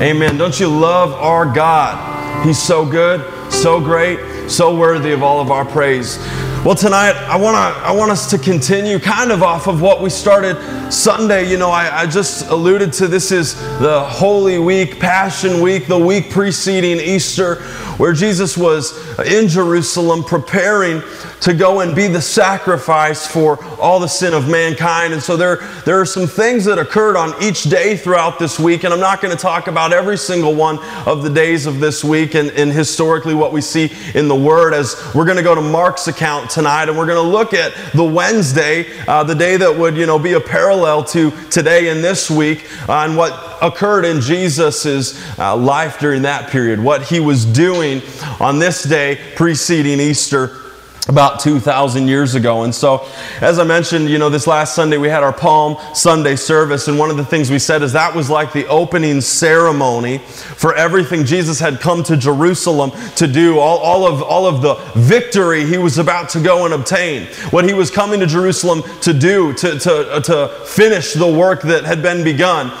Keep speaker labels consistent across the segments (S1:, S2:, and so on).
S1: Amen. Don't you love our God? He's so good, so great, so worthy of all of our praise. Well, tonight I want to I want us to continue kind of off of what we started Sunday. You know, I, I just alluded to this is the Holy Week, Passion Week, the week preceding Easter, where Jesus was in Jerusalem preparing to go and be the sacrifice for all the sin of mankind. And so there, there are some things that occurred on each day throughout this week, and I'm not going to talk about every single one of the days of this week and, and historically what we see in the Word as we're going to go to Mark's account tonight, and we're going to look at the Wednesday, uh, the day that would, you know, be a parallel to today and this week, uh, and what occurred in Jesus' uh, life during that period, what he was doing on this day preceding Easter about 2,000 years ago. And so, as I mentioned, you know, this last Sunday we had our Palm Sunday service, and one of the things we said is that was like the opening ceremony for everything Jesus had come to Jerusalem to do, all, all, of, all of the victory he was about to go and obtain, what he was coming to Jerusalem to do, to, to, uh, to finish the work that had been begun.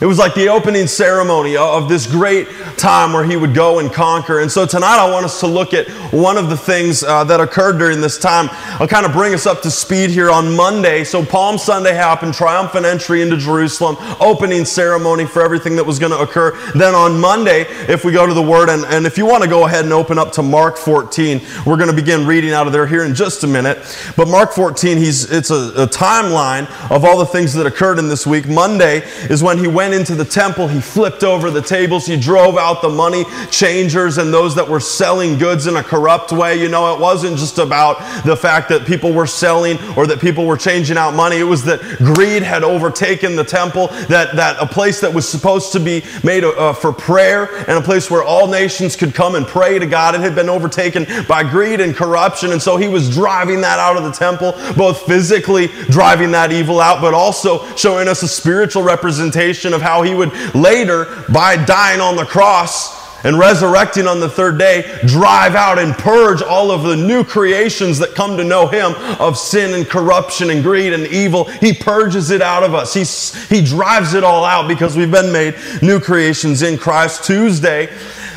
S1: It was like the opening ceremony of this great time where he would go and conquer. And so tonight I want us to look at one of the things uh, that occurred during this time. I'll kind of bring us up to speed here on Monday. So Palm Sunday happened, triumphant entry into Jerusalem, opening ceremony for everything that was going to occur. Then on Monday, if we go to the Word, and, and if you want to go ahead and open up to Mark 14, we're going to begin reading out of there here in just a minute. But Mark 14, he's, it's a, a timeline of all the things that occurred in this week. Monday is when he went went into the temple, he flipped over the tables, he drove out the money changers and those that were selling goods in a corrupt way. You know, it wasn't just about the fact that people were selling or that people were changing out money. It was that greed had overtaken the temple, that, that a place that was supposed to be made uh, for prayer and a place where all nations could come and pray to God, it had been overtaken by greed and corruption. And so he was driving that out of the temple, both physically driving that evil out, but also showing us a spiritual representation of how he would later, by dying on the cross, and resurrecting on the third day, drive out and purge all of the new creations that come to know him of sin and corruption and greed and evil. He purges it out of us. He's, he drives it all out because we've been made new creations in Christ. Tuesday,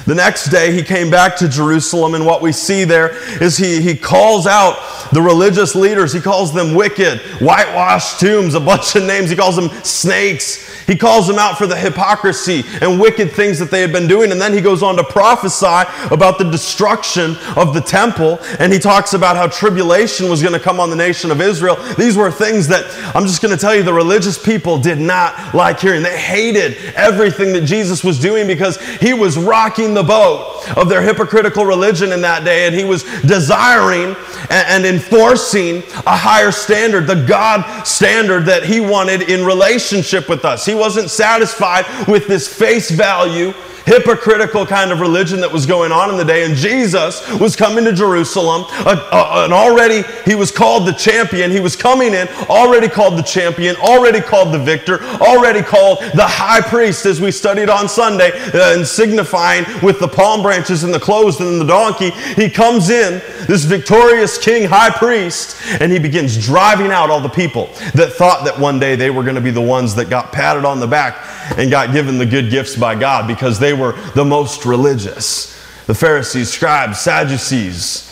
S1: the next day, he came back to Jerusalem, and what we see there is he, he calls out the religious leaders. He calls them wicked, whitewashed tombs, a bunch of names. He calls them snakes. He calls them out for the hypocrisy and wicked things that they had been doing. And then he goes on to prophesy about the destruction of the temple. And he talks about how tribulation was going to come on the nation of Israel. These were things that I'm just going to tell you the religious people did not like hearing. They hated everything that Jesus was doing because he was rocking the boat of their hypocritical religion in that day. And he was desiring and enforcing a higher standard, the God standard that he wanted in relationship with us. He wasn't satisfied with this face value hypocritical kind of religion that was going on in the day. And Jesus was coming to Jerusalem, and already he was called the champion. He was coming in, already called the champion, already called the victor, already called the high priest, as we studied on Sunday, uh, and signifying with the palm branches and the clothes and the donkey. He comes in, this victorious king, high priest, and he begins driving out all the people that thought that one day they were going to be the ones that got patted on the back and got given the good gifts by God because they were the most religious. The Pharisees, scribes, Sadducees.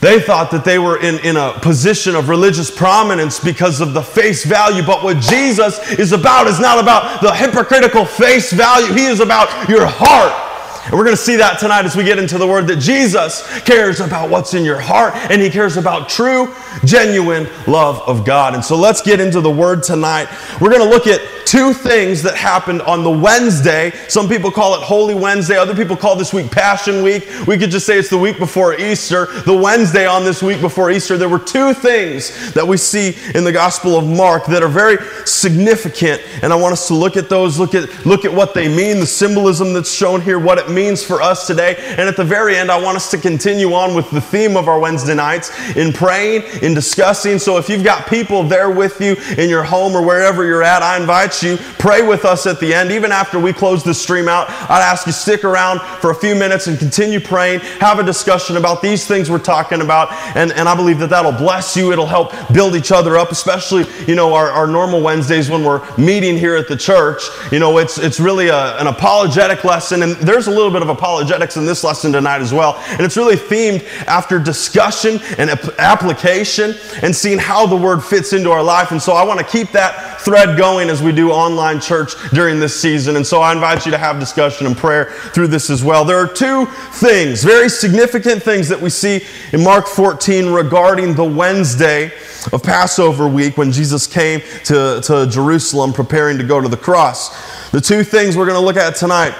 S1: They thought that they were in, in a position of religious prominence because of the face value. But what Jesus is about is not about the hypocritical face value. He is about your heart. And we're going to see that tonight as we get into the word that Jesus cares about what's in your heart and he cares about true, genuine love of God. And so let's get into the word tonight. We're going to look at two things that happened on the Wednesday. Some people call it Holy Wednesday, other people call this week Passion Week. We could just say it's the week before Easter. The Wednesday on this week before Easter, there were two things that we see in the Gospel of Mark that are very significant. And I want us to look at those, look at, look at what they mean, the symbolism that's shown here, what it means for us today. And at the very end, I want us to continue on with the theme of our Wednesday nights in praying, in discussing. So if you've got people there with you in your home or wherever you're at, I invite invite you, pray with us at the end. Even after we close the stream out, I'd ask you stick around for a few minutes and continue praying, have a discussion about these things we're talking about. And, and I believe that that'll bless you. It'll help build each other up, especially, you know, our, our normal Wednesdays when we're meeting here at the church. You know, it's, it's really a, an apologetic lesson. And there's a little bit of apologetics in this lesson tonight as well. And it's really themed after discussion and application and seeing how the word fits into our life. And so I want to keep that thread going as we do online church during this season. And so I invite you to have discussion and prayer through this as well. There are two things, very significant things that we see in Mark 14 regarding the Wednesday of Passover week when Jesus came to, to Jerusalem preparing to go to the cross. The two things we're going to look at tonight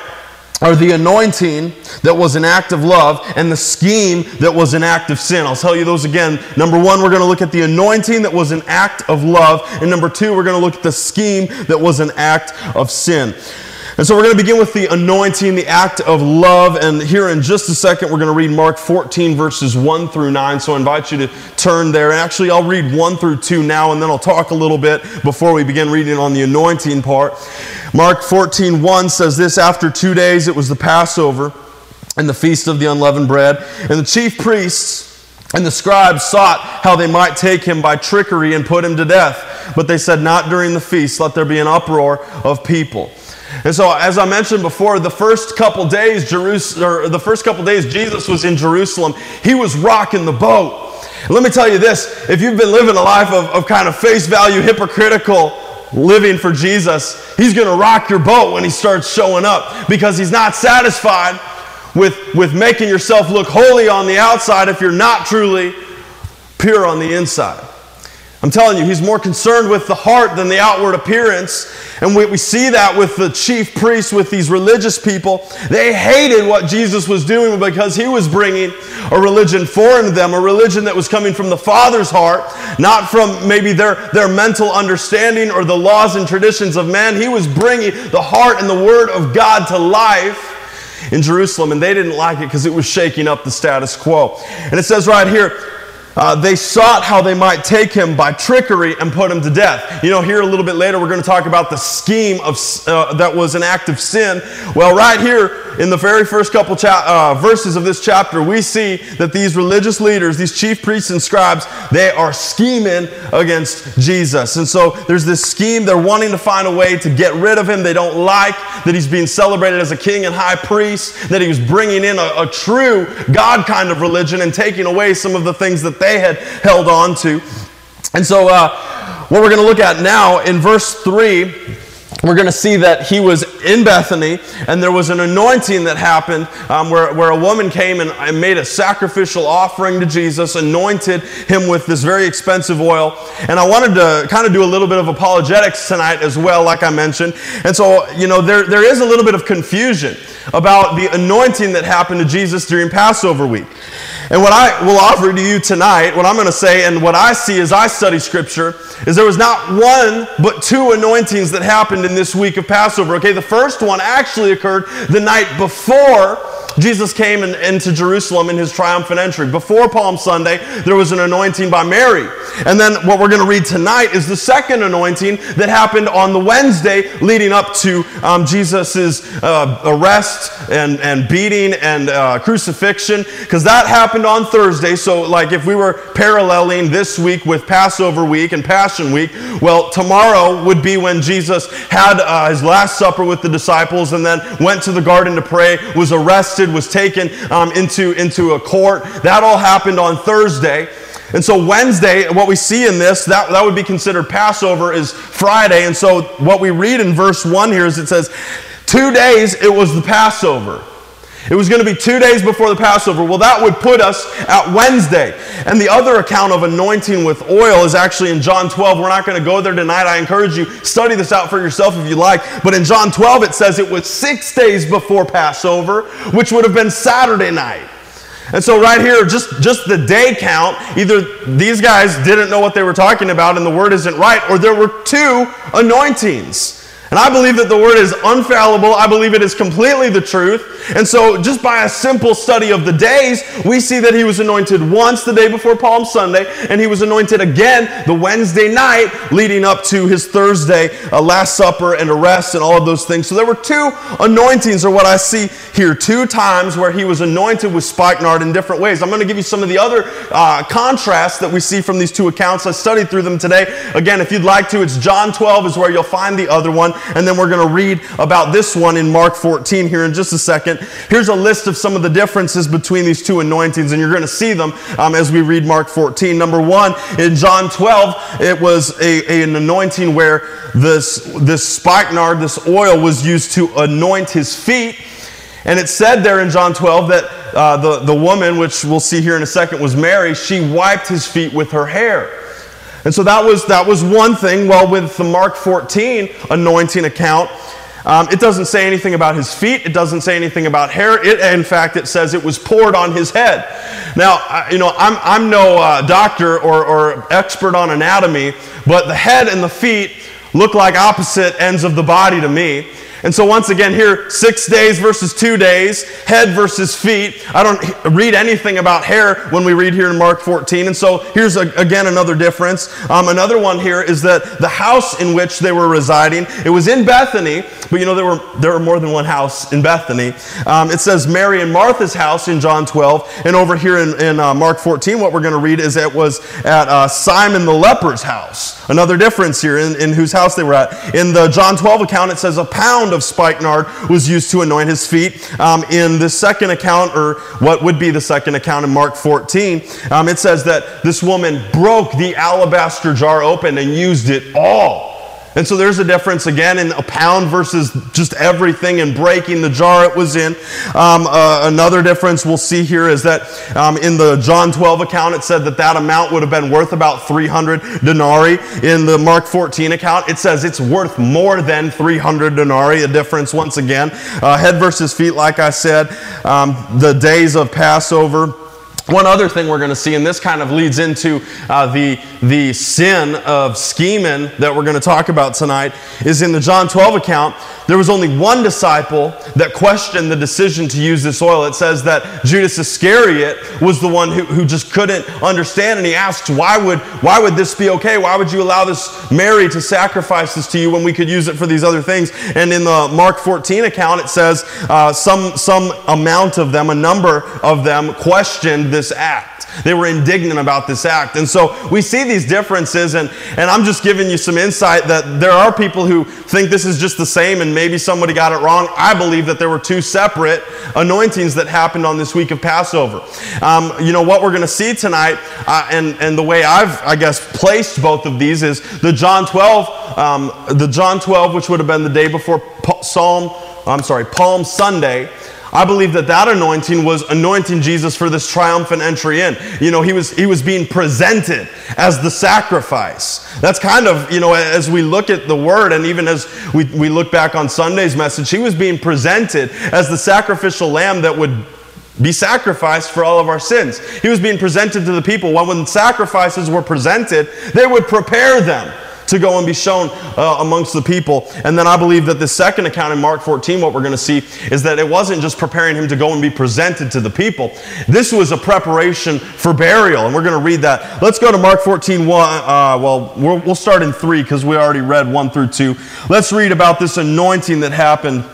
S1: are the anointing that was an act of love and the scheme that was an act of sin. I'll tell you those again. Number one, we're going to look at the anointing that was an act of love. And number two, we're going to look at the scheme that was an act of sin. And so we're going to begin with the anointing, the act of love. And here in just a second, we're going to read Mark 14, verses 1 through 9. So I invite you to turn there. Actually, I'll read 1 through 2 now, and then I'll talk a little bit before we begin reading on the anointing part. Mark 14, 1 says this After two days, it was the Passover and the feast of the unleavened bread. And the chief priests and the scribes sought how they might take him by trickery and put him to death. But they said, Not during the feast, let there be an uproar of people. And so, as I mentioned before, the first couple days, Jerusalem, the first couple days Jesus was in Jerusalem, he was rocking the boat. let me tell you this if you've been living a life of, of kind of face value, hypocritical living for Jesus, he's going to rock your boat when he starts showing up because he's not satisfied with, with making yourself look holy on the outside if you're not truly pure on the inside. I'm telling you, he's more concerned with the heart than the outward appearance. And we, we see that with the chief priests, with these religious people. They hated what Jesus was doing because he was bringing a religion foreign to them, a religion that was coming from the Father's heart, not from maybe their, their mental understanding or the laws and traditions of man. He was bringing the heart and the Word of God to life in Jerusalem, and they didn't like it because it was shaking up the status quo. And it says right here, uh, they sought how they might take him by trickery and put him to death. You know, here a little bit later, we're going to talk about the scheme of, uh, that was an act of sin. Well, right here in the very first couple cha- uh, verses of this chapter, we see that these religious leaders, these chief priests and scribes, they are scheming against Jesus. And so there's this scheme. They're wanting to find a way to get rid of him. They don't like that he's being celebrated as a king and high priest, that he was bringing in a, a true God kind of religion and taking away some of the things that they they had held on to. And so, uh, what we're going to look at now in verse 3 we're going to see that he was in Bethany and there was an anointing that happened um, where, where a woman came and, and made a sacrificial offering to Jesus, anointed him with this very expensive oil. And I wanted to kind of do a little bit of apologetics tonight as well, like I mentioned. And so, you know, there, there is a little bit of confusion about the anointing that happened to Jesus during Passover week. And what I will offer to you tonight, what I'm going to say, and what I see as I study Scripture, is there was not one but two anointings that happened in this week of Passover. Okay, the first one actually occurred the night before Jesus came in, into Jerusalem in his triumphant entry. Before Palm Sunday, there was an anointing by Mary. And then what we're going to read tonight is the second anointing that happened on the Wednesday leading up to um, Jesus' uh, arrest and, and beating and uh, crucifixion, because that happened on Thursday. So, like, if we were paralleling this week with Passover week and Passion week, well, tomorrow would be when Jesus had uh, his Last Supper with the disciples and then went to the garden to pray, was arrested was taken um, into, into a court. That all happened on Thursday. And so Wednesday, what we see in this, that, that would be considered Passover, is Friday. And so what we read in verse 1 here is it says, two days it was the Passover. It was going to be two days before the Passover. Well, that would put us at Wednesday. And the other account of anointing with oil is actually in John 12. We're not going to go there tonight. I encourage you, study this out for yourself if you like. But in John 12, it says it was six days before Passover, which would have been Saturday night. And so right here, just, just the day count, either these guys didn't know what they were talking about and the word isn't right, or there were two anointings. And I believe that the word is unfallible. I believe it is completely the truth. And so, just by a simple study of the days, we see that he was anointed once the day before Palm Sunday, and he was anointed again the Wednesday night leading up to his Thursday uh, Last Supper and arrest and all of those things. So, there were two anointings, or what I see here, two times where he was anointed with spikenard in different ways. I'm going to give you some of the other uh, contrasts that we see from these two accounts. I studied through them today. Again, if you'd like to, it's John 12 is where you'll find the other one and then we're going to read about this one in Mark 14 here in just a second. Here's a list of some of the differences between these two anointings, and you're going to see them um, as we read Mark 14. Number one, in John 12, it was a, a, an anointing where this, this spikenard, this oil, was used to anoint his feet. And it said there in John 12 that uh, the, the woman, which we'll see here in a second, was Mary, she wiped his feet with her hair. And so that was, that was one thing. Well, with the Mark 14 anointing account, um, it doesn't say anything about his feet. It doesn't say anything about hair. It, in fact, it says it was poured on his head. Now, you know, I'm, I'm no uh, doctor or, or expert on anatomy, but the head and the feet look like opposite ends of the body to me. And so, once again, here, six days versus two days, head versus feet. I don't read anything about hair when we read here in Mark 14. And so, here's a, again another difference. Um, another one here is that the house in which they were residing, it was in Bethany, but you know, there were, there were more than one house in Bethany. Um, it says Mary and Martha's house in John 12. And over here in, in uh, Mark 14, what we're going to read is it was at uh, Simon the leper's house. Another difference here in, in whose house they were at. In the John 12 account, it says a pound pound of spikenard was used to anoint his feet. Um, in the second account, or what would be the second account in Mark 14, um, it says that this woman broke the alabaster jar open and used it all and so there's a difference again in a pound versus just everything and breaking the jar it was in. Um, uh, another difference we'll see here is that um, in the John 12 account, it said that that amount would have been worth about 300 denarii. In the Mark 14 account, it says it's worth more than 300 denarii. A difference once again. Uh, head versus feet, like I said. Um, the days of Passover. One other thing we're going to see, and this kind of leads into uh, the, the sin of scheming that we're going to talk about tonight, is in the John 12 account, there was only one disciple that questioned the decision to use this oil. It says that Judas Iscariot was the one who, who just couldn't understand, and he asks, why would, why would this be okay? Why would you allow this Mary to sacrifice this to you when we could use it for these other things? And in the Mark 14 account, it says uh, some, some amount of them, a number of them, questioned this act. They were indignant about this act. And so we see these differences, and, and I'm just giving you some insight that there are people who think this is just the same and maybe somebody got it wrong. I believe that there were two separate anointings that happened on this week of Passover. Um, you know, what we're going to see tonight, uh, and, and the way I've, I guess, placed both of these is the John 12, um, the John 12, which would have been the day before Psalm, I'm sorry, Palm Sunday. I believe that that anointing was anointing Jesus for this triumphant entry in. You know, he was, he was being presented as the sacrifice. That's kind of, you know, as we look at the word and even as we, we look back on Sunday's message, he was being presented as the sacrificial lamb that would be sacrificed for all of our sins. He was being presented to the people. When when sacrifices were presented, they would prepare them to go and be shown uh, amongst the people. And then I believe that the second account in Mark 14, what we're going to see is that it wasn't just preparing him to go and be presented to the people. This was a preparation for burial. And we're going to read that. Let's go to Mark 14, 1. Uh, well, we will start in 3 because we already read 1 through 2. Let's read about this anointing that happened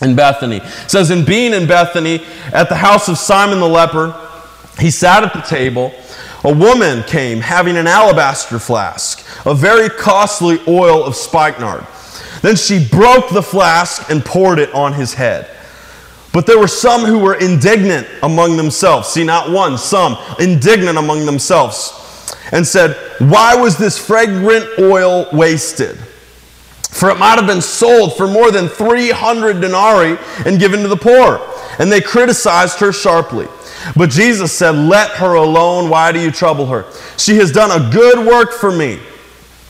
S1: in Bethany. It says, In being in Bethany at the house of Simon the leper, he sat at the table. A woman came having an alabaster flask a very costly oil of spikenard. Then she broke the flask and poured it on his head. But there were some who were indignant among themselves. See, not one, some, indignant among themselves, and said, Why was this fragrant oil wasted? For it might have been sold for more than 300 denarii and given to the poor. And they criticized her sharply. But Jesus said, Let her alone. Why do you trouble her? She has done a good work for me.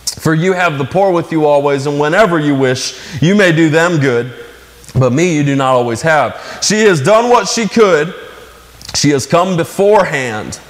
S1: For you have the poor with you always, and whenever you wish, you may do them good. But me you do not always have. She has done what she could. She has come beforehand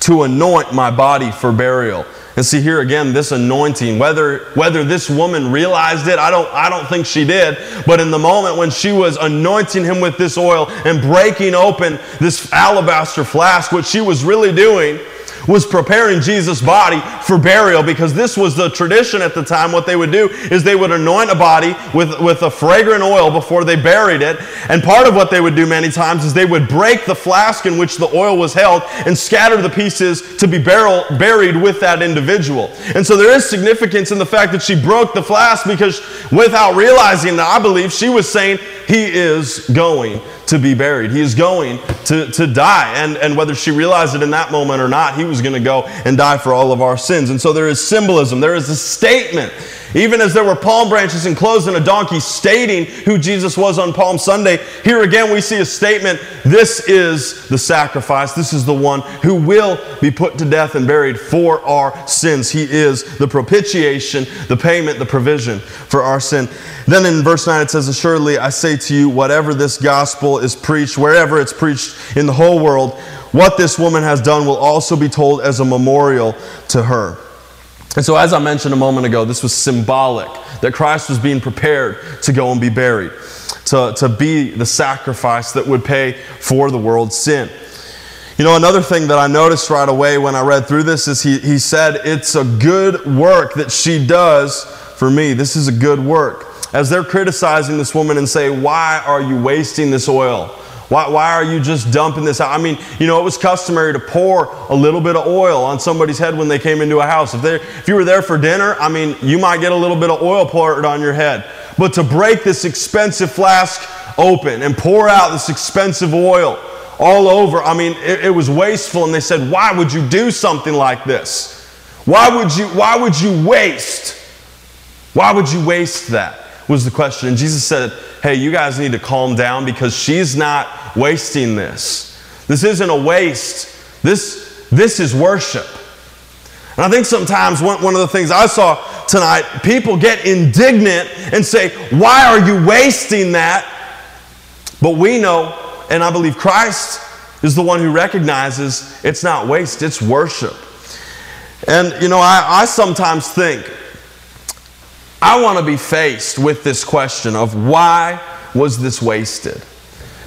S1: to anoint my body for burial. And see here again, this anointing, whether, whether this woman realized it, I don't, I don't think she did, but in the moment when she was anointing him with this oil and breaking open this alabaster flask, what she was really doing was preparing Jesus' body for burial because this was the tradition at the time. What they would do is they would anoint a body with, with a fragrant oil before they buried it. And part of what they would do many times is they would break the flask in which the oil was held and scatter the pieces to be burial, buried with that individual. And so there is significance in the fact that she broke the flask because without realizing that, I believe she was saying, He is going to be buried. He is going to, to die. And, and whether she realized it in that moment or not, he was going to go and die for all of our sins. And so there is symbolism, there is a statement even as there were palm branches enclosed in a donkey stating who Jesus was on Palm Sunday, here again we see a statement this is the sacrifice. This is the one who will be put to death and buried for our sins. He is the propitiation, the payment, the provision for our sin. Then in verse 9 it says, Assuredly I say to you, whatever this gospel is preached, wherever it's preached in the whole world, what this woman has done will also be told as a memorial to her. And so, as I mentioned a moment ago, this was symbolic that Christ was being prepared to go and be buried, to, to be the sacrifice that would pay for the world's sin. You know, another thing that I noticed right away when I read through this is he, he said, It's a good work that she does for me. This is a good work. As they're criticizing this woman and say, Why are you wasting this oil? Why, why are you just dumping this out? I mean, you know, it was customary to pour a little bit of oil on somebody's head when they came into a house. If, they, if you were there for dinner, I mean, you might get a little bit of oil poured on your head. But to break this expensive flask open and pour out this expensive oil all over, I mean, it, it was wasteful. And they said, why would you do something like this? Why would you, why would you waste? Why would you waste that? Was the question. And Jesus said, hey, you guys need to calm down because she's not wasting this. This isn't a waste. This, this is worship. And I think sometimes one, one of the things I saw tonight, people get indignant and say, Why are you wasting that? But we know, and I believe Christ is the one who recognizes it's not waste, it's worship. And, you know, I, I sometimes think I want to be faced with this question of why was this wasted?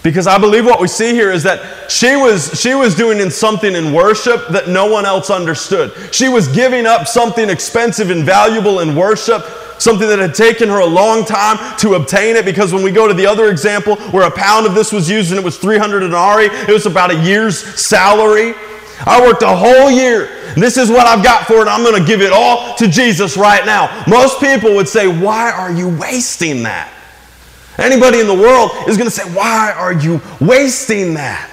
S1: Because I believe what we see here is that she was, she was doing in something in worship that no one else understood. She was giving up something expensive and valuable in worship, something that had taken her a long time to obtain it. Because when we go to the other example where a pound of this was used and it was 300 denarii, it was about a year's salary. I worked a whole year. This is what I've got for it. I'm going to give it all to Jesus right now. Most people would say, Why are you wasting that? Anybody in the world is going to say, Why are you wasting that?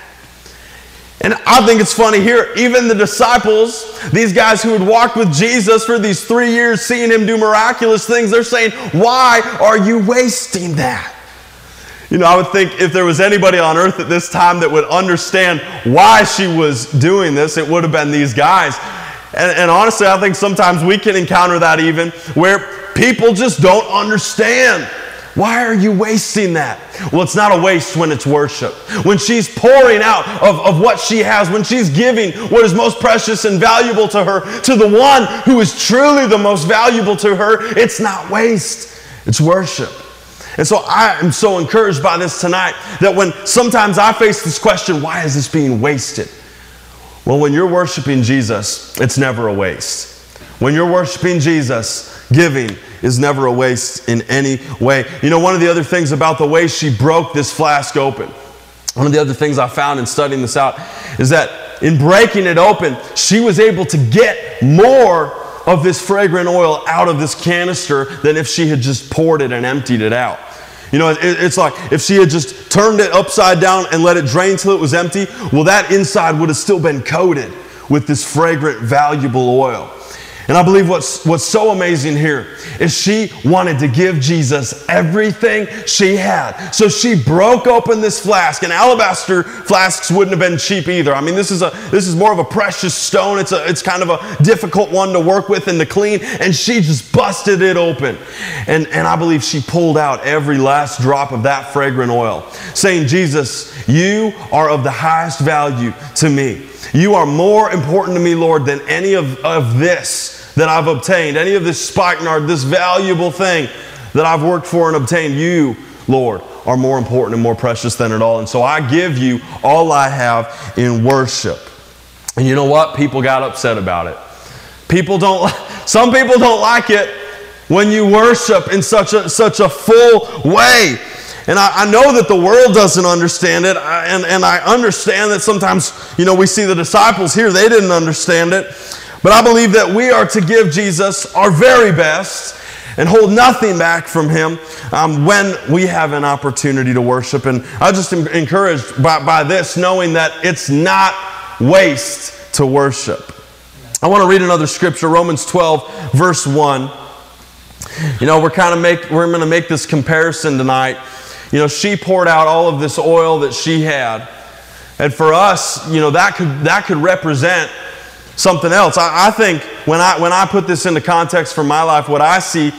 S1: And I think it's funny here, even the disciples, these guys who had walked with Jesus for these three years, seeing him do miraculous things, they're saying, Why are you wasting that? You know, I would think if there was anybody on earth at this time that would understand why she was doing this, it would have been these guys. And, and, honestly, I think sometimes we can encounter that even where people just don't understand. Why are you wasting that? Well, it's not a waste when it's worship. When she's pouring out of, of what she has, when she's giving what is most precious and valuable to her to the one who is truly the most valuable to her, it's not waste, it's worship. And so I am so encouraged by this tonight that when sometimes I face this question, why is this being wasted? Well, when you're worshiping Jesus, it's never a waste. When you're worshiping Jesus, giving is never a waste in any way. You know, one of the other things about the way she broke this flask open, one of the other things I found in studying this out is that in breaking it open, she was able to get more of this fragrant oil out of this canister than if she had just poured it and emptied it out. You know, it, it's like if she had just turned it upside down and let it drain till it was empty, well, that inside would have still been coated with this fragrant, valuable oil. And I believe what's, what's so amazing here is she wanted to give Jesus everything she had. So she broke open this flask, and alabaster flasks wouldn't have been cheap either. I mean, this is, a, this is more of a precious stone. It's, a, it's kind of a difficult one to work with and to clean. And she just busted it open. And, and I believe she pulled out every last drop of that fragrant oil, saying, Jesus, you are of the highest value to me. You are more important to me, Lord, than any of, of this that I've obtained, any of this spikenard, this valuable thing that I've worked for and obtained, you, Lord, are more important and more precious than it all. And so I give you all I have in worship. And you know what? People got upset about it. People don't, some people don't like it when you worship in such a, such a full way. And I, I, know that the world doesn't understand it, and, and I understand that sometimes, you know, we see the disciples here, they didn't understand it. But I believe that we are to give Jesus our very best and hold nothing back from Him um, when we have an opportunity to worship. And I just am encouraged by, by this, knowing that it's not waste to worship. I want to read another scripture, Romans 12, verse 1. You know, we're kind of make we're going to make this comparison tonight you know, she poured out all of this oil that she had. And for us, you know, that could, that could represent something else. I, I think when I, when I put this into context for my life, what I see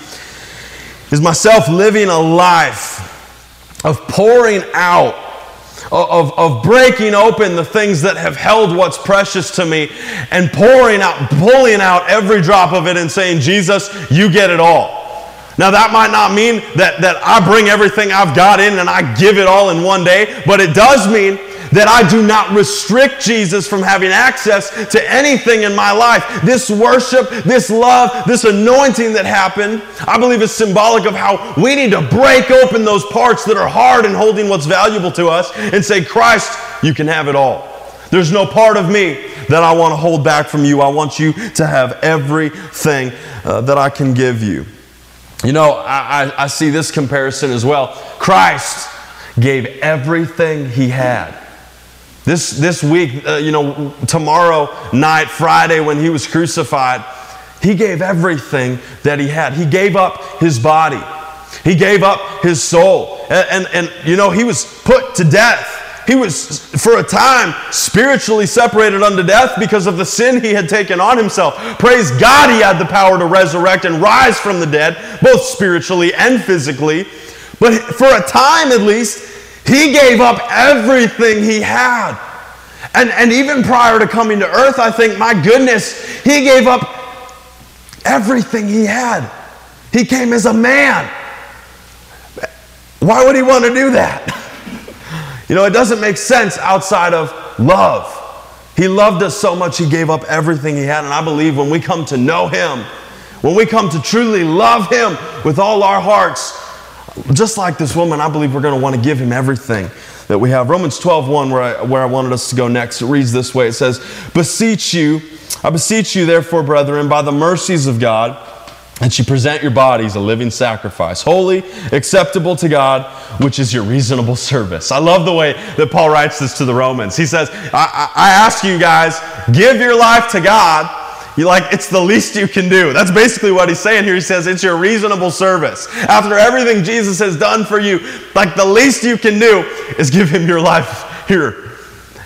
S1: is myself living a life of pouring out, of, of breaking open the things that have held what's precious to me and pouring out, pulling out every drop of it and saying, Jesus, you get it all. Now, that might not mean that, that I bring everything I've got in and I give it all in one day, but it does mean that I do not restrict Jesus from having access to anything in my life. This worship, this love, this anointing that happened, I believe is symbolic of how we need to break open those parts that are hard and holding what's valuable to us and say, Christ, you can have it all. There's no part of me that I want to hold back from you. I want you to have everything uh, that I can give you. You know, I, I, I see this comparison as well. Christ gave everything he had. This, this week, uh, you know, tomorrow night, Friday, when he was crucified, he gave everything that he had. He gave up his body, he gave up his soul. And, and, and you know, he was put to death. He was, for a time, spiritually separated unto death because of the sin he had taken on himself. Praise God, he had the power to resurrect and rise from the dead, both spiritually and physically. But for a time, at least, he gave up everything he had. And, and even prior to coming to earth, I think, my goodness, he gave up everything he had. He came as a man. Why would he want to do that? You know, it doesn't make sense outside of love. He loved us so much, He gave up everything He had. And I believe when we come to know Him, when we come to truly love Him with all our hearts, just like this woman, I believe we're going to want to give Him everything that we have. Romans 12, 1, where I, where I wanted us to go next, it reads this way It says, Beseech you, I beseech you, therefore, brethren, by the mercies of God, and she present your bodies a living sacrifice, holy, acceptable to God, which is your reasonable service. I love the way that Paul writes this to the Romans. He says, I, I, I ask you guys, give your life to God. You like, it's the least you can do. That's basically what he's saying here. He says, it's your reasonable service. After everything Jesus has done for you, like the least you can do is give him your life here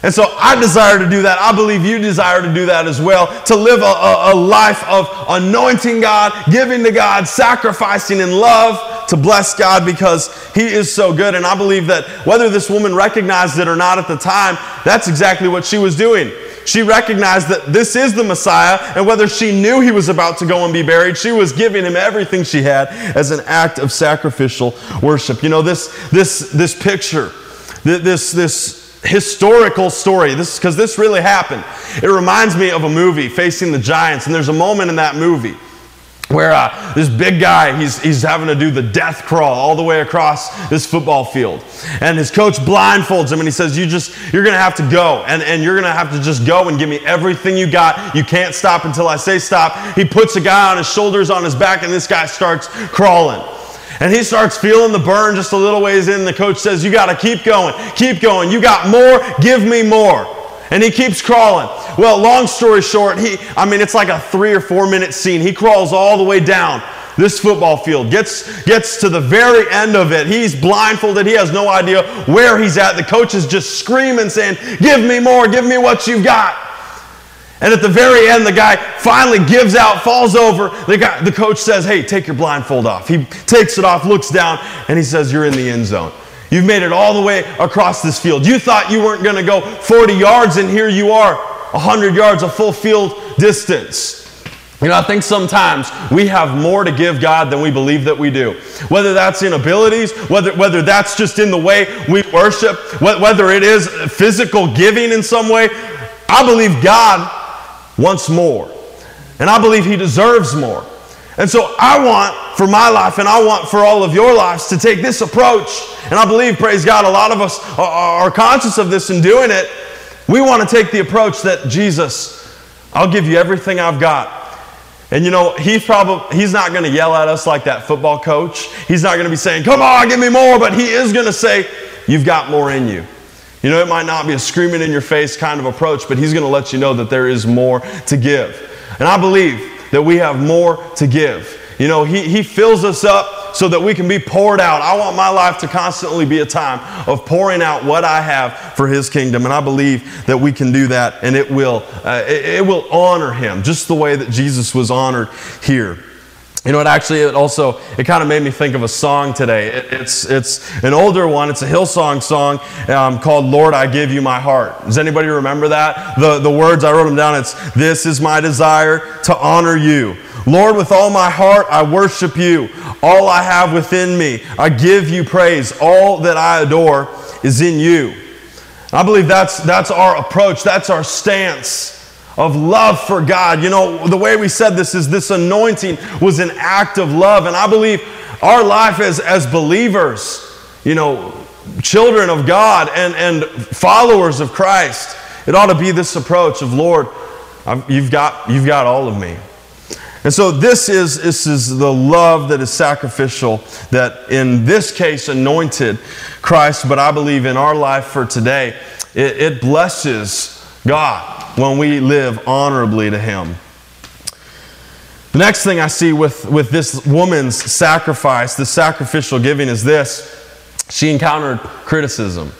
S1: and so I desire to do that. I believe you desire to do that as well. To live a, a, a, life of anointing God, giving to God, sacrificing in love to bless God because He is so good. And I believe that whether this woman recognized it or not at the time, that's exactly what she was doing. She recognized that this is the Messiah, and whether she knew he was about to go and be buried, she was giving him everything she had as an act of sacrificial worship. You know, this, this, this picture, this, this historical story. This because this really happened. It reminds me of a movie facing the giants and there's a moment in that movie where uh, this big guy he's, he's having to do the death crawl all the way across this football field. And his coach blindfolds him and he says you just you're gonna have to go. And, and you're gonna have to just go and give me everything you got. You can't stop until i say stop. He puts a guy on his shoulders on his back and this guy starts crawling and he starts feeling the burn just a little ways in. The coach says, You got to keep going, keep going. You got more, give me more. And he keeps crawling. Well, long story short, he, I mean, it's like a three or four minute scene. He crawls all the way down this football field, gets, gets to the very end of it. He's blindfolded. He has no idea where he's at. The coach is just screaming, saying, Give me more, give me what you've got. And at the very end, the guy finally gives out, falls over. The, guy, the coach says, Hey, take your blindfold off. He takes it off, looks down, and he says, You're in the end zone. You've made it all the way across this field. You thought you weren't going to go 40 yards, and here you are, 100 yards, a full field distance. You know, I think sometimes we have more to give God than we believe that we do. Whether that's in abilities, whether, whether that's just in the way we worship, whether it is physical giving in some way, I believe God wants more. And I believe He deserves more. And so I want for my life and I want for all of your lives to take this approach. And I believe, praise God, a lot of us are conscious of this and doing it. We want to take the approach that Jesus, I'll give you everything I've got. And you know, he's probably he's not going to yell at us like that football coach. He's not going to be saying, "Come on, give me more," but he is going to say, "You've got more in you." You know, it might not be a screaming in your face kind of approach, but he's going to let you know that there is more to give. And I believe that we have more to give. You know, he, he fills us up so that we can be poured out. I want my life to constantly be a time of pouring out what I have for His kingdom. And I believe that we can do that and it will, uh, it, it will honor Him just the way that Jesus was honored here. You know, it actually it also it kind of made me think of a song today. It, it's it's an older one. It's a Hillsong song um, called "Lord, I Give You My Heart." Does anybody remember that? The the words I wrote them down. It's "This is my desire to honor you." Lord, with all my heart, I worship you. All I have within me, I give you praise. All that I adore is in you. I believe that's, that's our approach, that's our stance of love for God. You know, the way we said this is this anointing was an act of love. And I believe our life as, as believers, you know, children of God and, and followers of Christ, it ought to be this approach of, Lord, I've, you've, got, you've got all of me. And so this is, this is the love that is sacrificial, that in this case anointed Christ, but I believe in our life for today, it, it blesses God when we live honorably to Him. The next thing I see with, with this woman's sacrifice, the sacrificial giving, is this she encountered criticism.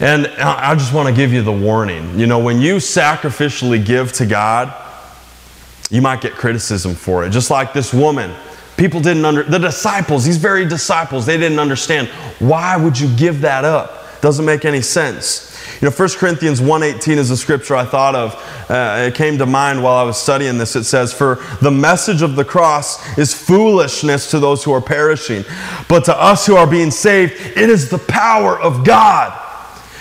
S1: And I just want to give you the warning. You know, when you sacrificially give to God, you might get criticism for it. Just like this woman. People didn't under the disciples, these very disciples, they didn't understand why would you give that up? Doesn't make any sense. You know, 1 Corinthians 1.18 is a scripture I thought of. Uh, it came to mind while I was studying this. It says, For the message of the cross is foolishness to those who are perishing, but to us who are being saved, it is the power of God.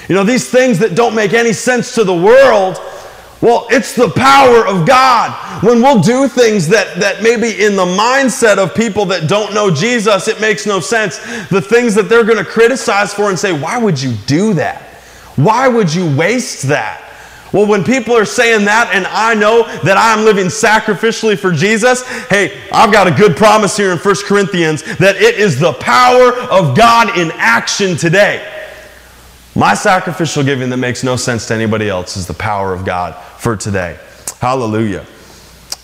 S1: You know, these things that don't make any sense to the world, well, it's the power of God. When we'll do things that, that maybe in the mindset of people that don't know Jesus, it makes no sense. The things that they're going to criticize for and say, why would you do that? Why would you waste that? Well, when people are saying that and I know that I'm living sacrificially for Jesus, hey, I've got a good promise here in 1 Corinthians that it is the power of God in action today. My sacrificial giving that makes no sense to anybody else is the power of God for today. Hallelujah.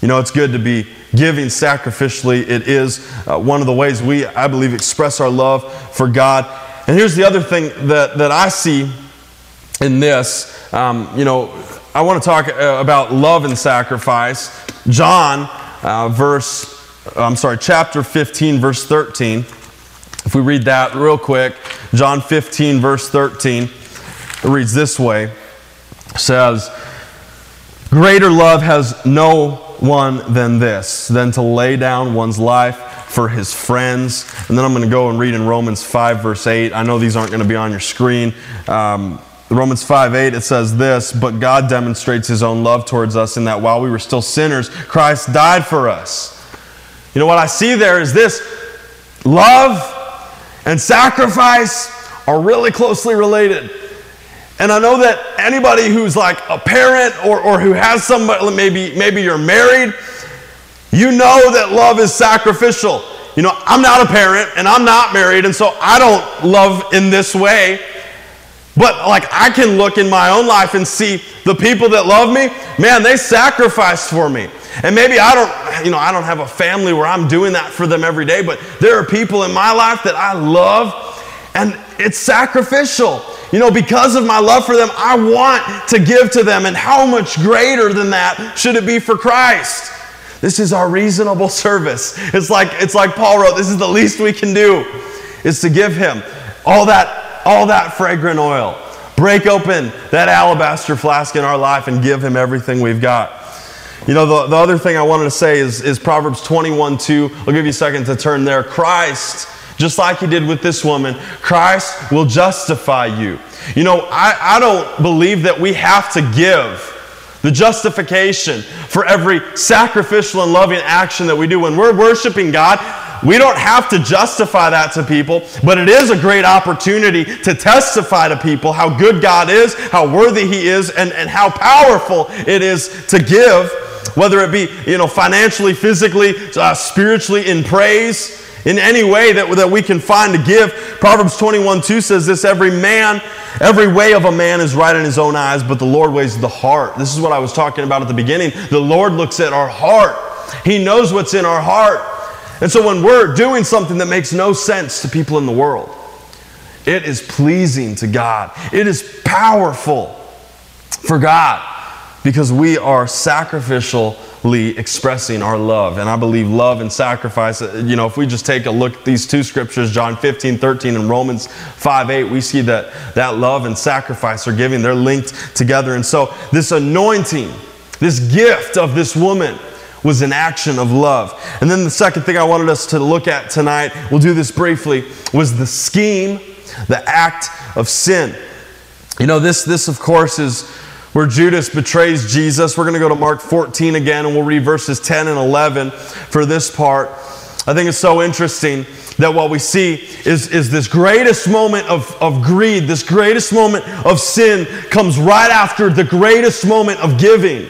S1: You know, it's good to be giving sacrificially. It is uh, one of the ways we, I believe, express our love for God. And here's the other thing that, that I see in this. Um, you know, I want to talk uh, about love and sacrifice. John, uh, verse, I'm sorry, chapter 15, verse 13. If we read that real quick, John 15, verse 13, it reads this way says, Greater love has no one than this, than to lay down one's life for his friends. And then I'm going to go and read in Romans 5, verse 8. I know these aren't going to be on your screen. Um, Romans 5 8, it says this, but God demonstrates his own love towards us in that while we were still sinners, Christ died for us. You know what I see there is this love and sacrifice are really closely related. And I know that anybody who's like a parent or, or who has somebody, maybe, maybe you're married, you know that love is sacrificial. You know, I'm not a parent and I'm not married, and so I don't love in this way. But like I can look in my own life and see the people that love me, man, they sacrificed for me. And maybe I don't, you know, I don't have a family where I'm doing that for them every day, but there are people in my life that I love and it's sacrificial. You know, because of my love for them, I want to give to them. And how much greater than that should it be for Christ? This is our reasonable service. It's like, it's like Paul wrote, this is the least we can do, is to give him all that, all that fragrant oil. Break open that alabaster flask in our life and give him everything we've got. You know, the, the other thing I wanted to say is, is Proverbs 21 2. I'll give you a second to turn there. Christ, just like he did with this woman, Christ will justify you. You know, I, I don't believe that we have to give the justification for every sacrificial and loving action that we do. When we're worshiping God, we don't have to justify that to people, but it is a great opportunity to testify to people how good God is, how worthy He is, and, and how powerful it is to give, whether it be you know, financially, physically, uh, spiritually, in praise. In any way that, that we can find to give. Proverbs 21 2 says this every man, every way of a man is right in his own eyes, but the Lord weighs the heart. This is what I was talking about at the beginning. The Lord looks at our heart, He knows what's in our heart. And so when we're doing something that makes no sense to people in the world, it is pleasing to God. It is powerful for God because we are sacrificially expressing our love. And I believe love and sacrifice, uh, you know, if we just take a look at these two scriptures, John 15, 13, and Romans 5, 8, we see that that love and sacrifice are giving, they're linked together. And so this anointing, this gift of this woman, was an action of love. And then the second thing I wanted us to look at tonight, we'll do this briefly, was the scheme, the act of sin. You know, this, this of course, is where Judas betrays Jesus. We're going to go to Mark 14 again, and we'll read verses 10 and 11 for this part. I think it's so interesting that what we see is, is this greatest moment of, of greed, this greatest moment of sin comes right after the greatest moment of giving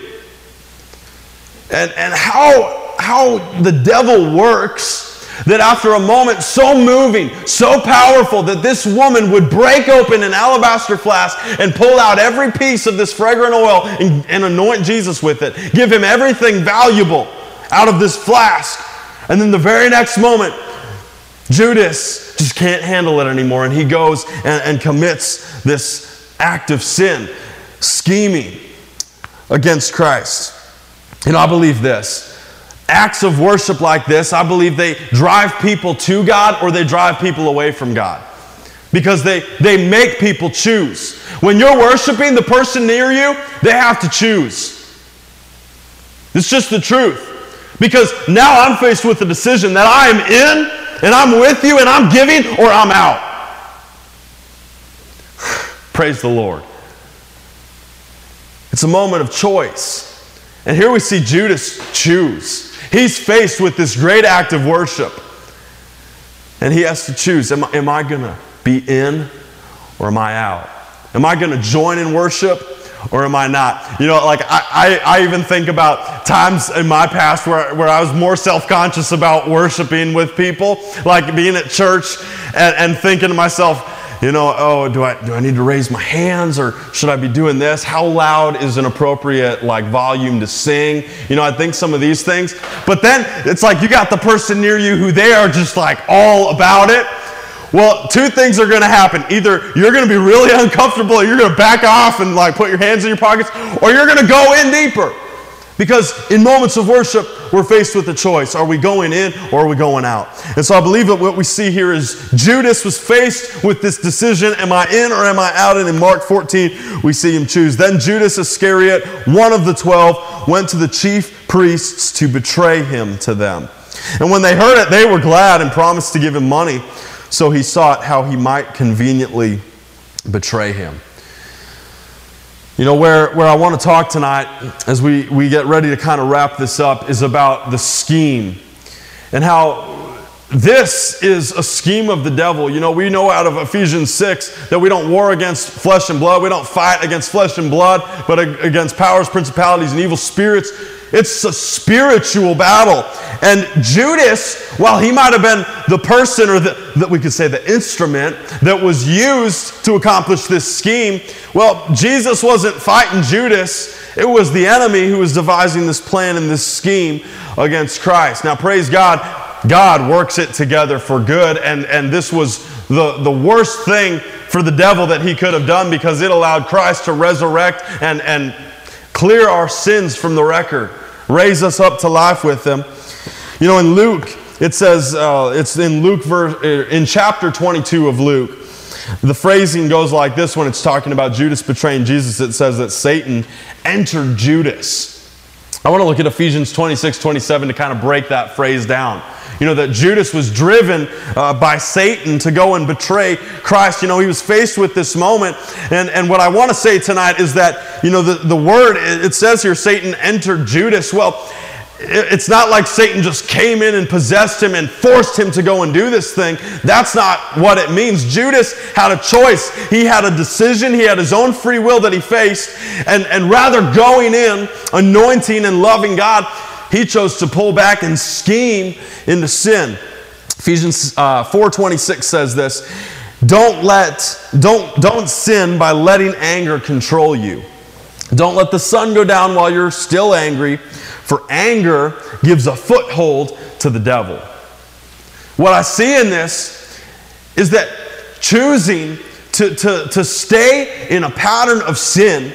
S1: and, and how, how the devil works that after a moment so moving, so powerful, that this woman would break open an alabaster flask and pull out every piece of this fragrant oil and, and, anoint Jesus with it. Give him everything valuable out of this flask. And then the very next moment, Judas just can't handle it anymore and he goes and, and commits this act of sin, scheming against Christ. Know, I believe this. Acts of worship like this, I believe they drive people to God or they drive people away from God. Because they, they make people choose. When you're worshiping the person near you, they have to choose. It's just the truth. Because now I'm faced with the decision that I am in and I'm with you and I'm giving or I'm out. Praise the Lord. It's a moment of choice. And here we see Judas choose. He's faced with this great act of worship. And he has to choose Am, am I going to be in or am I out? Am I going to join in worship or am I not? You know, like I, I, I, even think about times in my past where, where I was more self conscious about worshiping with people, like being at church and, and thinking to myself, you know, oh, do I, do I need to raise my hands or should I be doing this? How loud is an appropriate like volume to sing? You know, I think some of these things. But then it's like you got the person near you who they are just like all about it. Well, two things are going to happen. Either you're going to be really uncomfortable, you're going to back off and like put your hands in your pockets, or you're going to go in deeper. Because in moments of worship, we're faced with a choice. Are we going in or are we going out? And so I believe that what we see here is Judas was faced with this decision Am I in or am I out? And in Mark 14, we see him choose. Then Judas Iscariot, one of the twelve, went to the chief priests to betray him to them. And when they heard it, they were glad and promised to give him money. So he sought how he might conveniently betray him. You know, where, where I want to talk tonight as we, we get ready to kind of wrap this up is about the scheme and how this is a scheme of the devil. You know, we know out of Ephesians 6 that we don't war against flesh and blood. We don't fight against flesh and blood, but against powers, principalities, and evil spirits it's a spiritual battle. And Judas, while he might have been the person or the, that we could say the instrument that was used to accomplish this scheme, well, Jesus wasn't fighting Judas. It was the enemy who was devising this plan and this scheme against Christ. Now, praise God, God works it together for good. And, and this was the, the worst thing for the devil that he could have done because it allowed Christ to resurrect and, and clear our sins from the record raise us up to life with them. You know, in Luke, it says, uh, it's in Luke, verse, uh, in chapter 22 of Luke, the phrasing goes like this when it's talking about Judas betraying Jesus. It says that Satan entered Judas. I want to look at Ephesians 26, 27 to kind of break that phrase down. You know, that Judas was driven uh, by Satan to go and betray Christ. You know, he was faced with this moment. And, and what I want to say tonight is that, you know, the, the word, it says here, Satan entered Judas. Well, it's not like Satan just came in and possessed him and forced him to go and do this thing. That's not what it means. Judas had a choice. He had a decision. He had his own free will that he faced. And, and rather going in, anointing and loving God, he chose to pull back and scheme into sin. Ephesians uh, 4.26 says this, don't let, don't, don't sin by letting anger control you. Don't let the sun go down while you're still angry for anger gives a foothold to the devil. What I see in this is that choosing to, to, to stay in a pattern of sin,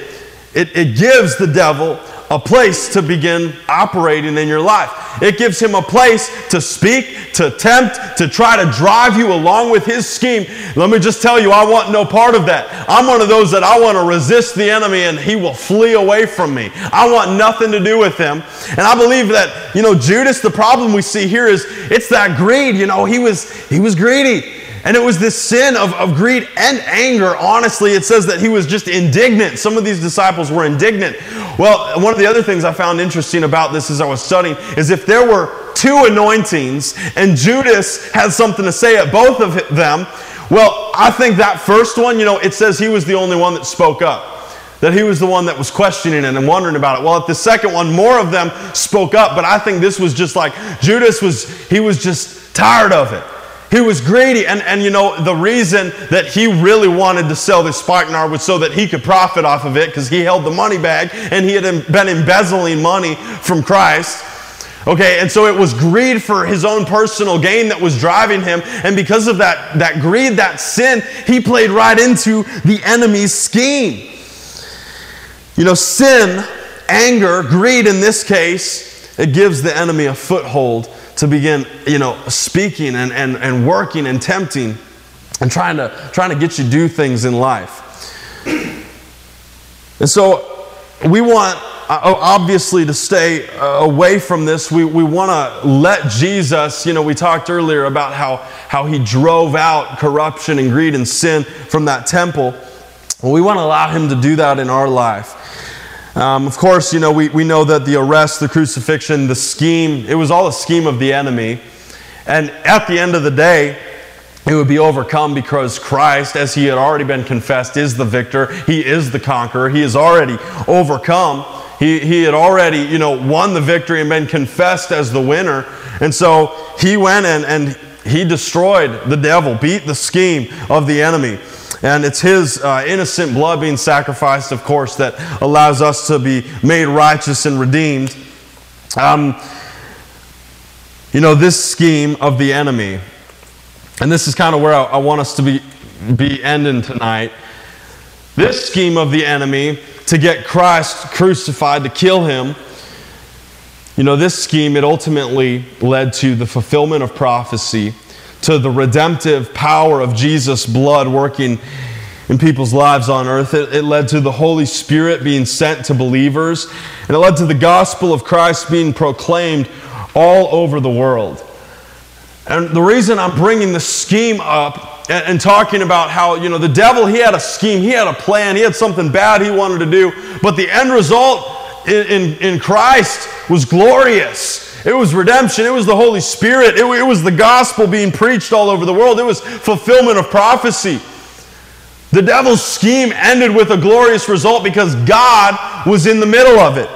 S1: it, it gives the devil a place to begin operating in your life. It gives him a place to speak, to tempt, to try to drive you along with his scheme. Let me just tell you, I want no part of that. I'm one of those that I want to resist the enemy and he will flee away from me. I want nothing to do with him. And I believe that, you know, Judas, the problem we see here is it's that greed. You know, he was he was greedy. And it was this sin of, of greed and anger. Honestly, it says that he was just indignant. Some of these disciples were indignant. Well, one of the other things I found interesting about this as I was studying is if there were two anointings and Judas had something to say at both of them, well, I think that first one, you know, it says he was the only one that spoke up that he was the one that was questioning it and wondering about it. Well, at the second one, more of them spoke up, but I think this was just like Judas was, he was just tired of it. He was greedy. And, and you know, the reason that he really wanted to sell this spikenard was so that he could profit off of it because he held the money bag and he had been embezzling money from Christ. Okay, and so it was greed for his own personal gain that was driving him. And because of that, that greed, that sin, he played right into the enemy's scheme. You know, sin, anger, greed in this case, it gives the enemy a foothold to begin, you know, speaking and, and, and working and tempting and trying to, trying to get you to do things in life. And so we want, uh, obviously, to stay uh, away from this. We, we want to let Jesus, you know, we talked earlier about how, how he drove out corruption and greed and sin from that temple. Well, we want to allow him to do that in our life. Um, of course, you know, we, we know that the arrest, the crucifixion, the scheme, it was all a scheme of the enemy. And at the end of the day, it would be overcome because Christ, as he had already been confessed, is the victor. He is the conqueror. He has already overcome. He, he had already, you know, won the victory and been confessed as the winner. And so he went and, and he destroyed the devil, beat the scheme of the enemy. And it's His uh, innocent blood being sacrificed, of course, that allows us to be made righteous and redeemed. Um, you know, this scheme of the enemy, and this is kind of where I, I want us to be, be ending tonight. This scheme of the enemy to get Christ crucified, to kill him, you know, this scheme, it ultimately led to the fulfillment of prophecy to the redemptive power of Jesus' blood working in people's lives on earth. It, it, led to the Holy Spirit being sent to believers, and it led to the gospel of Christ being proclaimed all over the world. And the reason I'm bringing the scheme up and, and talking about how, you know, the devil, he had a scheme, he had a plan, he had something bad he wanted to do, but the end result in, in, in Christ was glorious. It was redemption. It was the Holy Spirit. It, it, was the gospel being preached all over the world. It was fulfillment of prophecy. The devil's scheme ended with a glorious result because God was in the middle of it.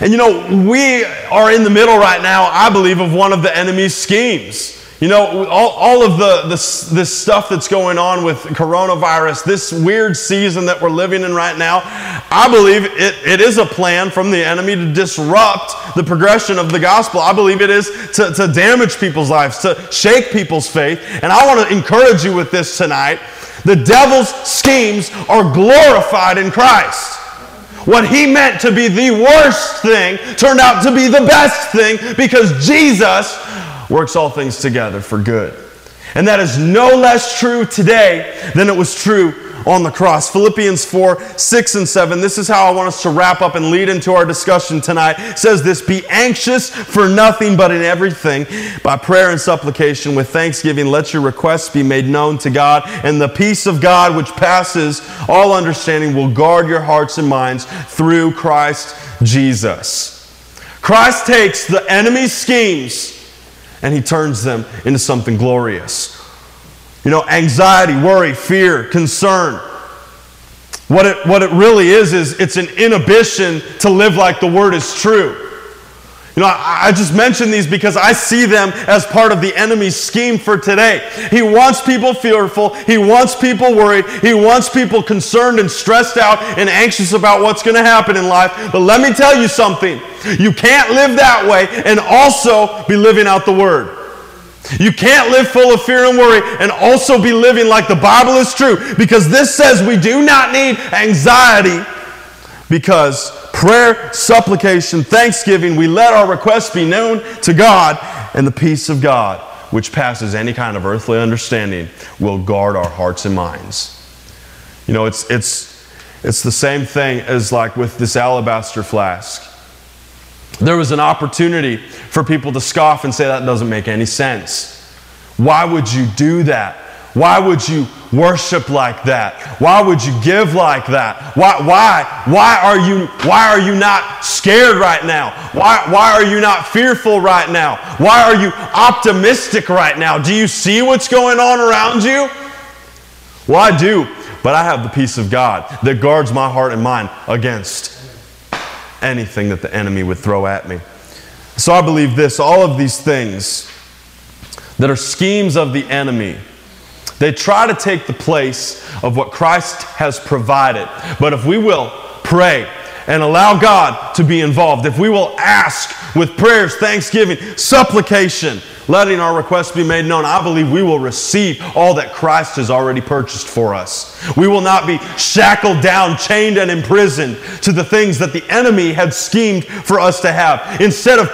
S1: And you know, we are in the middle right now, I believe, of one of the enemy's schemes. You know, all, all of the, the, this stuff that's going on with coronavirus, this weird season that we're living in right now, I believe it, it is a plan from the enemy to disrupt the progression of the gospel. I believe it is to, to damage people's lives, to shake people's faith. And I want to encourage you with this tonight. The devil's schemes are glorified in Christ. What he meant to be the worst thing turned out to be the best thing because Jesus works all things together for good. And that is no less true today than it was true on the cross. Philippians 4 6 and 7. This is how I want us to wrap up and lead into our discussion tonight. It says this Be anxious for nothing, but in everything, by prayer and supplication, with thanksgiving, let your requests be made known to God, and the peace of God, which passes all understanding, will guard your hearts and minds through Christ Jesus. Christ takes the enemy's schemes and he turns them into something glorious. You know, anxiety, worry, fear, concern. What it, what it really is, is it's an inhibition to live like the word is true. You know, I, I just mention these because I see them as part of the enemy's scheme for today. He wants people fearful. He wants people worried. He wants people concerned and stressed out and anxious about what's going to happen in life. But let me tell you something. You can't live that way and also be living out the word. You can't live full of fear and worry and also be living like the Bible is true because this says we do not need anxiety because prayer, supplication, thanksgiving, we let our requests be known to God, and the peace of God, which passes any kind of earthly understanding, will guard our hearts and minds. You know, it's, it's, it's the same thing as like with this alabaster flask. There was an opportunity for people to scoff and say that doesn't make any sense. Why would you do that? Why would you worship like that? Why would you give like that? Why, why, why, are, you, why are you not scared right now? Why, why are you not fearful right now? Why are you optimistic right now? Do you see what's going on around you? Well, I do, but I have the peace of God that guards my heart and mind against anything that the enemy would throw at me. So I believe this all of these things that are schemes of the enemy they try to take the place of what Christ has provided. But if we will pray and allow God to be involved, if we will ask with prayers, thanksgiving, supplication, letting our requests be made known, I believe we will receive all that Christ has already purchased for us. We will not be shackled down, chained, and imprisoned to the things that the enemy had schemed for us to have. Instead of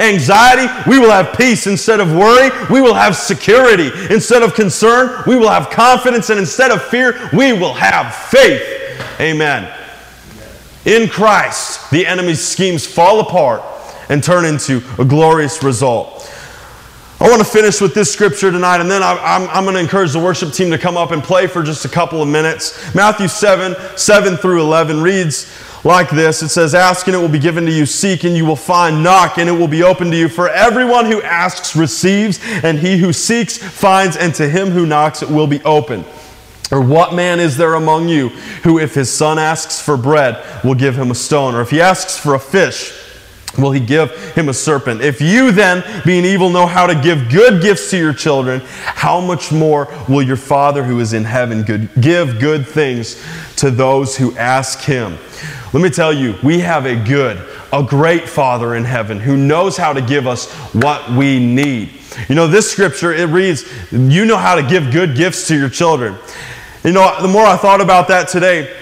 S1: anxiety, we will have peace. Instead of worry, we will have security. Instead of concern, we will have confidence. And instead of fear, we will have faith. Amen. In Christ, the enemy's schemes fall apart and turn into a glorious result. I want to finish with this scripture tonight, and then I, am I'm going to encourage the worship team to come up and play for just a couple of minutes. Matthew 7 7 through 11 reads like this It says, Ask and it will be given to you, seek and you will find, knock and it will be open to you. For everyone who asks receives, and he who seeks finds, and to him who knocks it will be open. Or what man is there among you who, if his son asks for bread, will give him a stone? Or if he asks for a fish, will he give him a serpent? If you then, being evil, know how to give good gifts to your children, how much more will your Father who is in heaven good, give good things to those who ask him? Let me tell you, we have a good, a great Father in heaven who knows how to give us what we need. You know, this scripture, it reads, You know how to give good gifts to your children. You know, the more I thought about that today,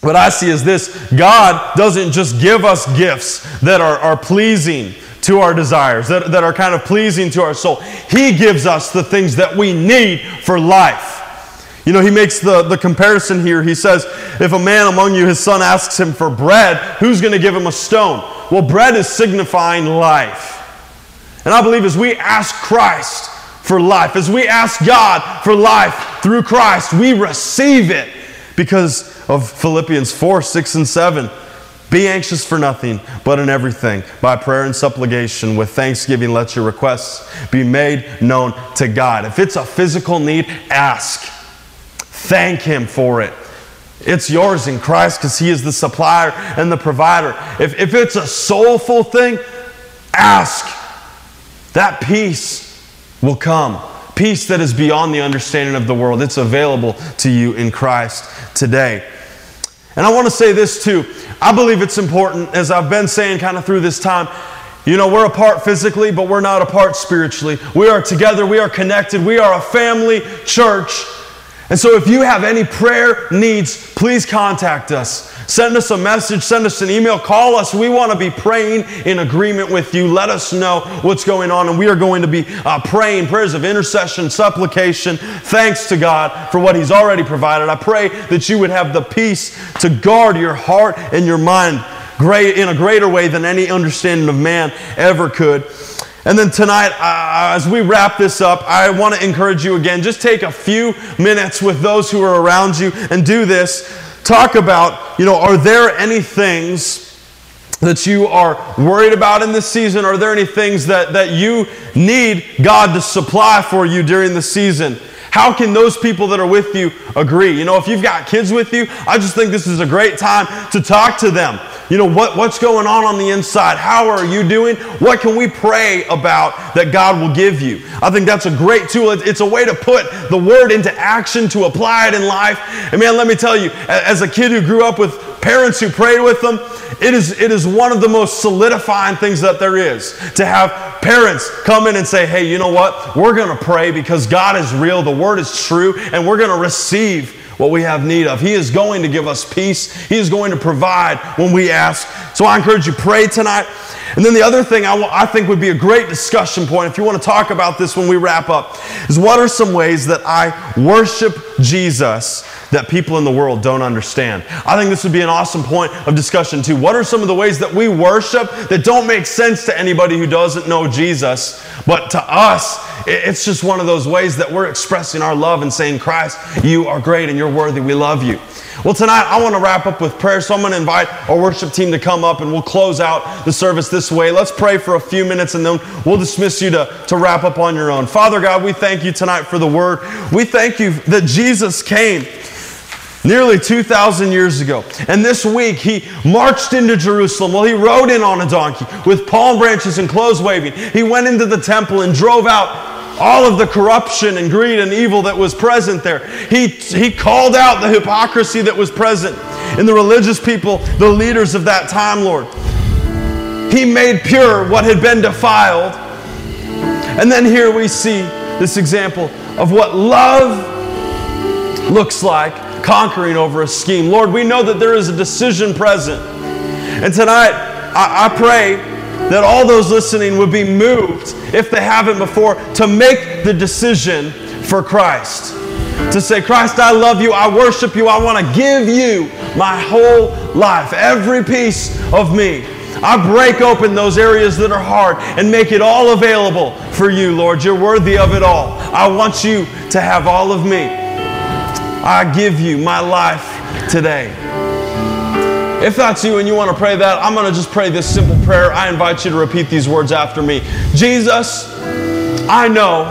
S1: what I see is this God doesn't just give us gifts that are, are pleasing to our desires, that, that are kind of pleasing to our soul. He gives us the things that we need for life. You know, he makes the, the comparison here. He says, If a man among you, his son asks him for bread, who's going to give him a stone? Well, bread is signifying life. And I believe as we ask Christ for life, as we ask God for life through Christ, we receive it because of Philippians 4 6 and 7. Be anxious for nothing, but in everything, by prayer and supplication, with thanksgiving, let your requests be made known to God. If it's a physical need, ask. Thank Him for it. It's yours in Christ because He is the supplier and the provider. If, if it's a soulful thing, ask. That peace will come. Peace that is beyond the understanding of the world. It's available to you in Christ today. And I want to say this too. I believe it's important, as I've been saying kind of through this time. You know, we're apart physically, but we're not apart spiritually. We are together, we are connected, we are a family church. And so, if you have any prayer needs, please contact us. Send us a message, send us an email, call us. We want to be praying in agreement with you. Let us know what's going on, and we are going to be uh, praying prayers of intercession, supplication, thanks to God for what He's already provided. I pray that you would have the peace to guard your heart and your mind great, in a greater way than any understanding of man ever could. And then tonight, uh, as we wrap this up, I want to encourage you again just take a few minutes with those who are around you and do this. Talk about, you know, are there any things that you are worried about in this season? Are there any things that, that you need God to supply for you during the season? How can those people that are with you agree? You know, if you've got kids with you, I just think this is a great time to talk to them you know, what, what's going on on the inside? How are you doing? What can we pray about that God will give you? I think that's a great tool. It's a way to put the word into action, to apply it in life. And man, let me tell you, as a kid who grew up with parents who prayed with them, it is, it is one of the most solidifying things that there is to have parents come in and say, hey, you know what? We're going to pray because God is real, the word is true, and we're going to receive what we have need of. He is going to give us peace. He is going to provide when we ask. So I encourage you, pray tonight. And then the other thing I, w- I think would be a great discussion point, if you want to talk about this when we wrap up, is what are some ways that I worship Jesus that people in the world don't understand? I think this would be an awesome point of discussion too. What are some of the ways that we worship that don't make sense to anybody who doesn't know Jesus, but to us, it's just one of those ways that we're expressing our love and saying, Christ, you are great and you're worthy. We love you. Well, tonight I want to wrap up with prayer, so I'm going to invite our worship team to come up and we'll close out the service this way. Let's pray for a few minutes and then we'll dismiss you to, to wrap up on your own. Father God, we thank you tonight for the word. We thank you that Jesus came nearly 2,000 years ago. And this week, he marched into Jerusalem. Well, he rode in on a donkey with palm branches and clothes waving. He went into the temple and drove out all of the corruption and greed and evil that was present there. He, he called out the hypocrisy that was present in the religious people, the leaders of that time, Lord. He made pure what had been defiled. And then here we see this example of what love looks like conquering over a scheme. Lord, we know that there is a decision present. And tonight, I, I pray that all those listening would be moved, if they haven't before, to make the decision for Christ. To say, Christ, I love you, I worship you, I want to give you my whole life, every piece of me. I break open those areas that are hard and make it all available for you, Lord. You're worthy of it all. I want you to have all of me. I give you my life today. If that's you and you want to pray that, I'm going to just pray this simple prayer. I invite you to repeat these words after me Jesus, I know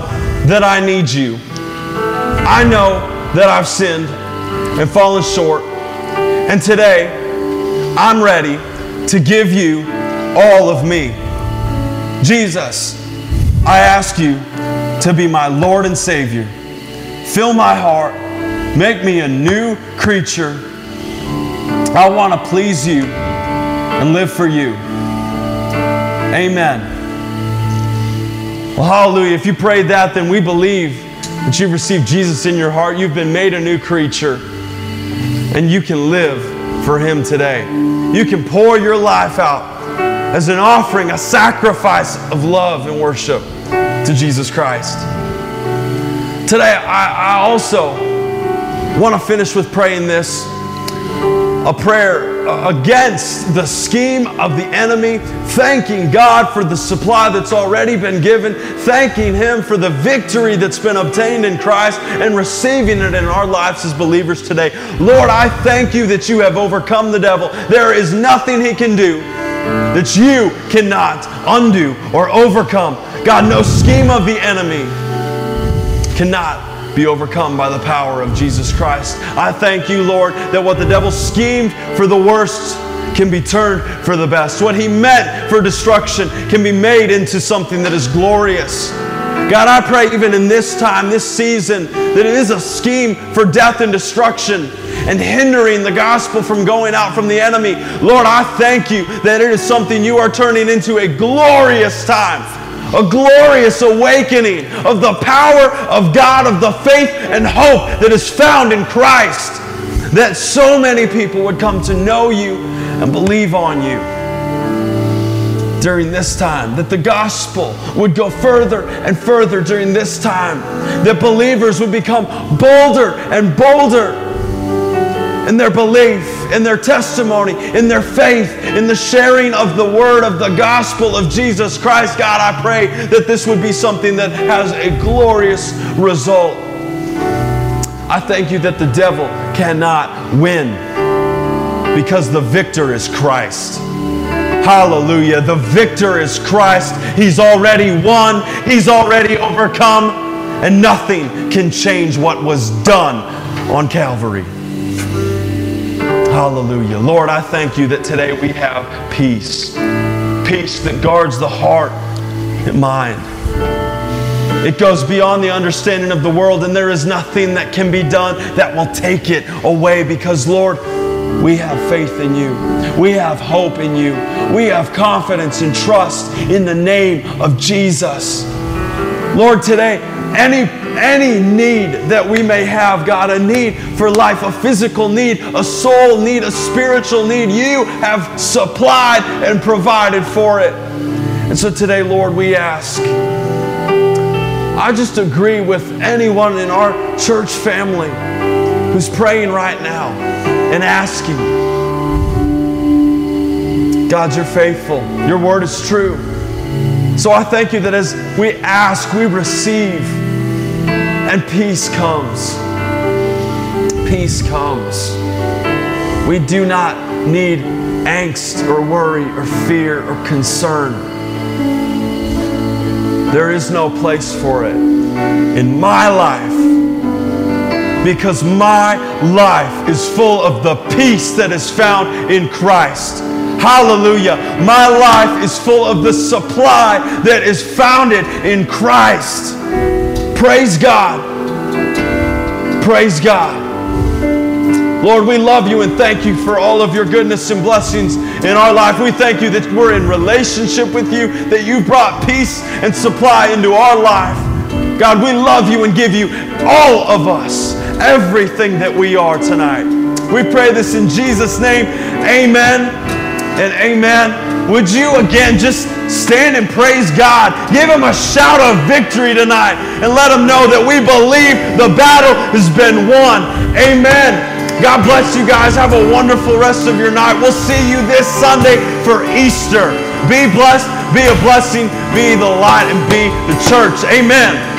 S1: that I need you. I know that I've sinned and fallen short. And today, I'm ready to give you all of me. Jesus, I ask you to be my Lord and Savior. Fill my heart, make me a new creature I want to please you and live for you. Amen. Well, hallelujah. If you prayed that, then we believe that you've received Jesus in your heart. You've been made a new creature, and you can live for Him today. You can pour your life out as an offering, a sacrifice of love and worship to Jesus Christ. Today, I, I also want to finish with praying this a prayer against the scheme of the enemy, thanking God for the supply that's already been given, thanking Him for the victory that's been obtained in Christ, and receiving it in our lives as believers today. Lord, I thank you that you have overcome the devil. There is nothing he can do that you cannot undo or overcome. God, no scheme of the enemy cannot be overcome by the power of Jesus Christ. I thank you, Lord, that what the devil schemed for the worst can be turned for the best. What he meant for destruction can be made into something that is glorious. God, I pray even in this time, this season, that it is a scheme for death and destruction and hindering the gospel from going out from the enemy. Lord, I thank you that it is something you are turning into a glorious time a glorious awakening of the power of God, of the faith and hope that is found in Christ, that so many people would come to know you and believe on you during this time, that the gospel would go further and further during this time, that believers would become bolder and bolder in their belief, in their testimony, in their faith, in the sharing of the word of the gospel of Jesus Christ. God, I pray that this would be something that has a glorious result. I thank you that the devil cannot win because the victor is Christ. Hallelujah. The victor is Christ. He's already won, he's already overcome, and nothing can change what was done on Calvary. Hallelujah. Lord, I thank you that today we have peace. Peace that guards the heart and mind. It goes beyond the understanding of the world, and there is nothing that can be done that will take it away because, Lord, we have faith in you. We have hope in you. We have confidence and trust in the name of Jesus. Lord, today, any, any need that we may have, God, a need for life, a physical need, a soul need, a spiritual need, you have supplied and provided for it. And so today, Lord, we ask. I just agree with anyone in our church family who's praying right now and asking. God, you're faithful. Your word is true. So I thank you that as we ask, we receive, and peace comes. Peace comes. We do not need angst or worry or fear or concern. There is no place for it in my life because my life is full of the peace that is found in Christ. Hallelujah. My life is full of the supply that is founded in Christ. Praise God. Praise God. Lord, we love you and thank you for all of your goodness and blessings in our life. We thank you that we're in relationship with you, that you brought peace and supply into our life. God, we love you and give you all of us everything that we are tonight. We pray this in Jesus' name. Amen and amen. Would you again just stand and praise God? Give him a shout of victory tonight and let him know that we believe the battle has been won. Amen. God bless you guys. Have a wonderful rest of your night. We'll see you this Sunday for Easter. Be blessed, be a blessing, be the light, and be the church. Amen.